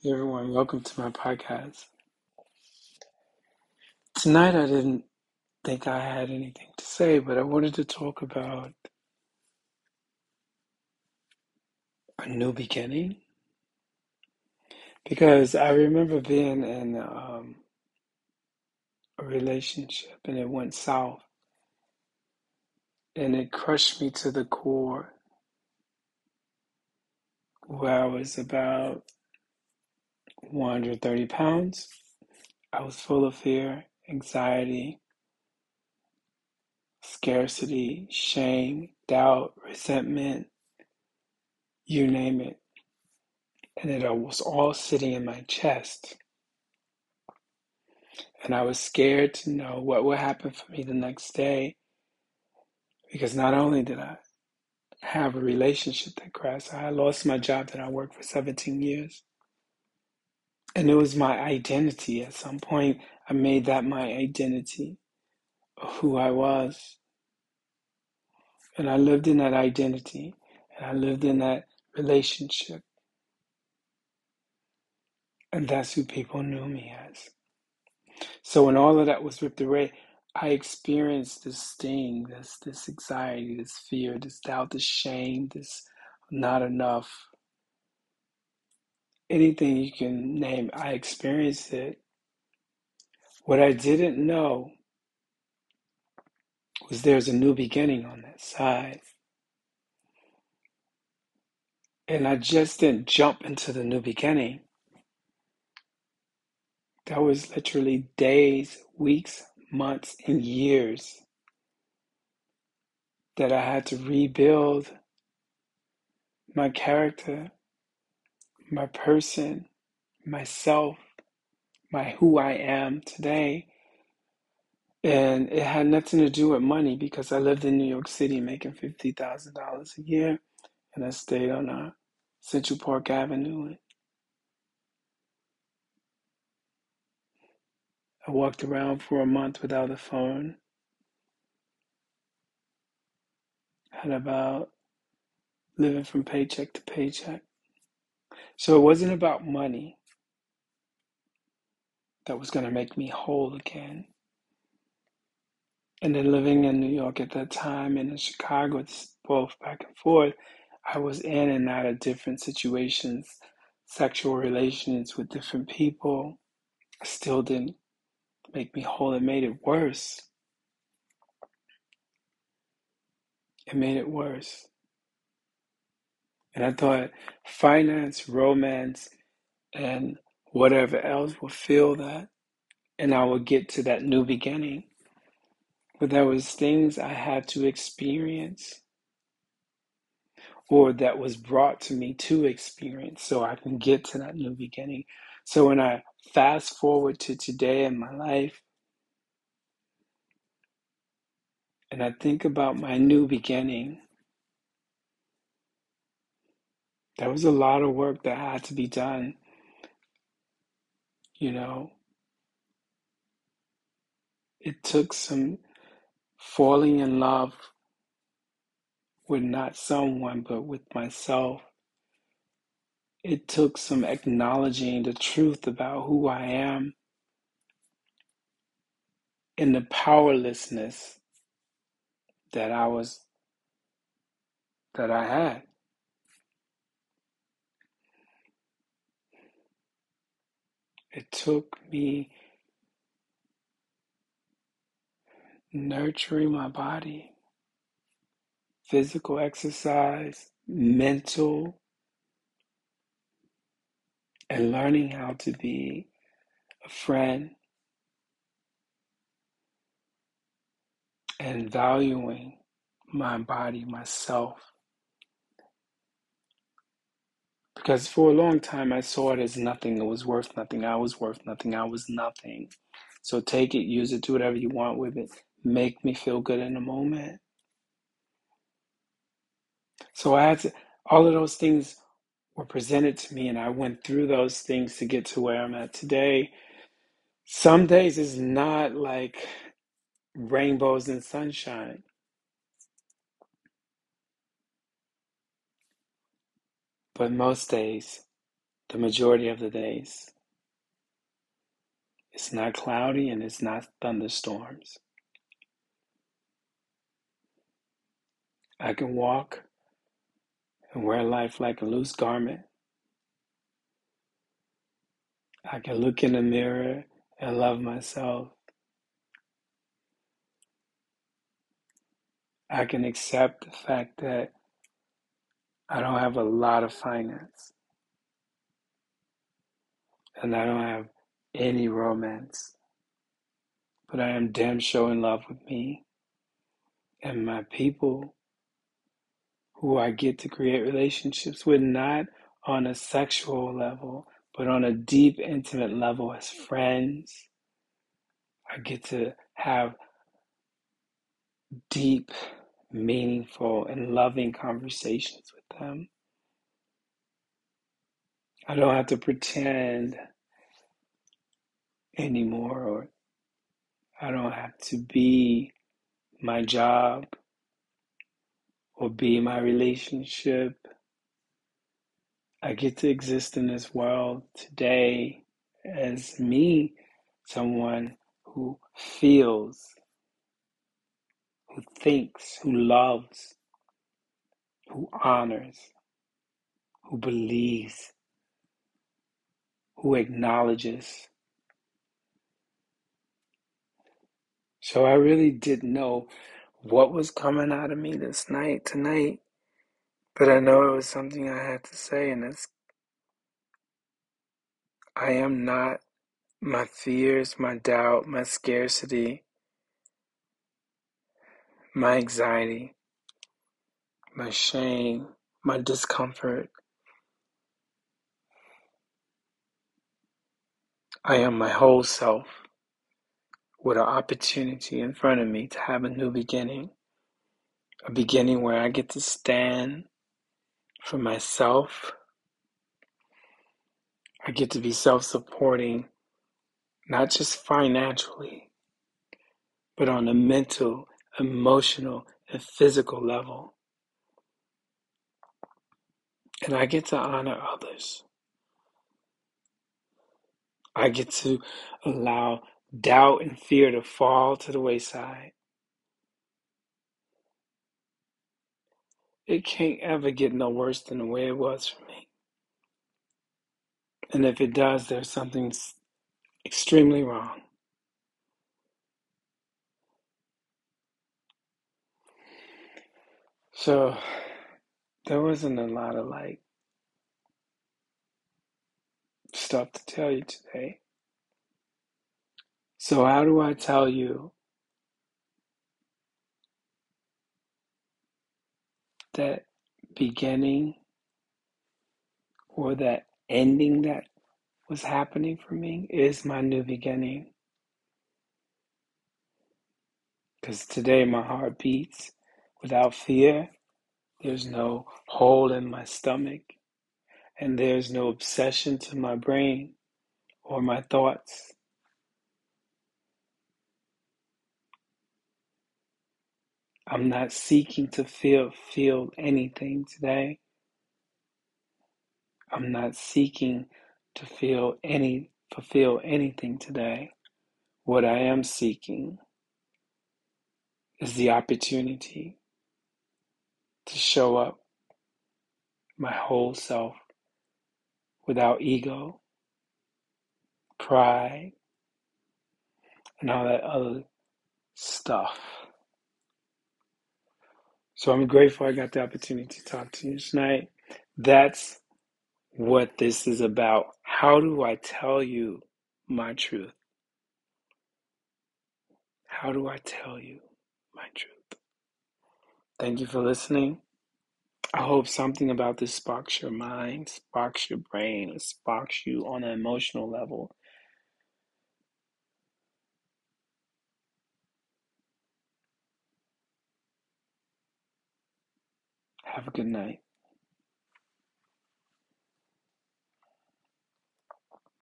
Hey everyone, welcome to my podcast. Tonight I didn't think I had anything to say, but I wanted to talk about a new beginning because I remember being in um, a relationship and it went south and it crushed me to the core where I was about 130 pounds. I was full of fear, anxiety, scarcity, shame, doubt, resentment, you name it. And it was all sitting in my chest. And I was scared to know what would happen for me the next day because not only did I have a relationship that crashed, I lost my job that I worked for 17 years. And it was my identity. At some point, I made that my identity who I was. And I lived in that identity and I lived in that relationship. And that's who people knew me as. So when all of that was ripped away, I experienced this sting, this this anxiety, this fear, this doubt, this shame, this not enough. Anything you can name, I experienced it. What I didn't know was there's a new beginning on that side. And I just didn't jump into the new beginning. That was literally days, weeks, months, and years that I had to rebuild my character, my person, myself, my who I am today. And it had nothing to do with money because I lived in New York City making $50,000 a year and I stayed on uh, Central Park Avenue. I walked around for a month without a phone. Had about living from paycheck to paycheck. So it wasn't about money that was going to make me whole again. And then living in New York at that time and in Chicago, both back and forth, I was in and out of different situations, sexual relations with different people. Still didn't make me whole. It made it worse. It made it worse. And I thought finance, romance, and whatever else will fill that. And I will get to that new beginning. But there was things I had to experience or that was brought to me to experience so I can get to that new beginning. So when I fast forward to today in my life and I think about my new beginning, there was a lot of work that had to be done. You know, it took some falling in love with not someone, but with myself. It took some acknowledging the truth about who I am and the powerlessness that I was, that I had. It took me nurturing my body, physical exercise, mental, and learning how to be a friend and valuing my body, myself. Because for a long time I saw it as nothing. It was worth nothing. I was worth nothing. I was nothing. So take it, use it, do whatever you want with it. Make me feel good in the moment. So I had to, all of those things were presented to me, and I went through those things to get to where I'm at today. Some days it's not like rainbows and sunshine, but most days the majority of the days. It's not cloudy and it's not thunderstorms. I can walk and wear life like a loose garment. I can look in the mirror and love myself. I can accept the fact that I don't have a lot of finance and I don't have any romance, but I am damn sure in love with me and my people who I get to create relationships with, not on a sexual level, but on a deep, intimate level as friends. I get to have deep, meaningful, and loving conversations with them. I don't have to pretend anymore, or I don't have to be my job or be my relationship. I get to exist in this world today as me, someone who feels, who thinks, who loves, who honors, who believes, who acknowledges. So I really didn't know what was coming out of me this night, tonight, but I know it was something I had to say, and it's I am not my fears, my doubt, my scarcity, my anxiety, my shame, my discomfort. I am my whole self with an opportunity in front of me to have a new beginning. A beginning where I get to stand for myself. I get to be self supporting, not just financially, but on a mental, emotional, and physical level. And I get to honor others. I get to allow doubt and fear to fall to the wayside. It can't ever get no worse than the way it was for me. And if it does, there's something extremely wrong. So there wasn't a lot of like stuff to tell you today. So, how do I tell you that beginning or that ending that was happening for me is my new beginning? Because today my heart beats without fear. There's no hole in my stomach, and there's no obsession to my brain or my thoughts. I'm not seeking to feel feel anything today. I'm not seeking to feel any fulfill anything today. What I am seeking is the opportunity to show up my whole self without ego, pride, and all that other stuff. So I'm grateful I got the opportunity to talk to you tonight. That's what this is about. How do I tell you my truth? How do I tell you my truth? Thank you for listening. I hope something about this sparks your mind, sparks your brain, sparks you on an emotional level. Have a good night.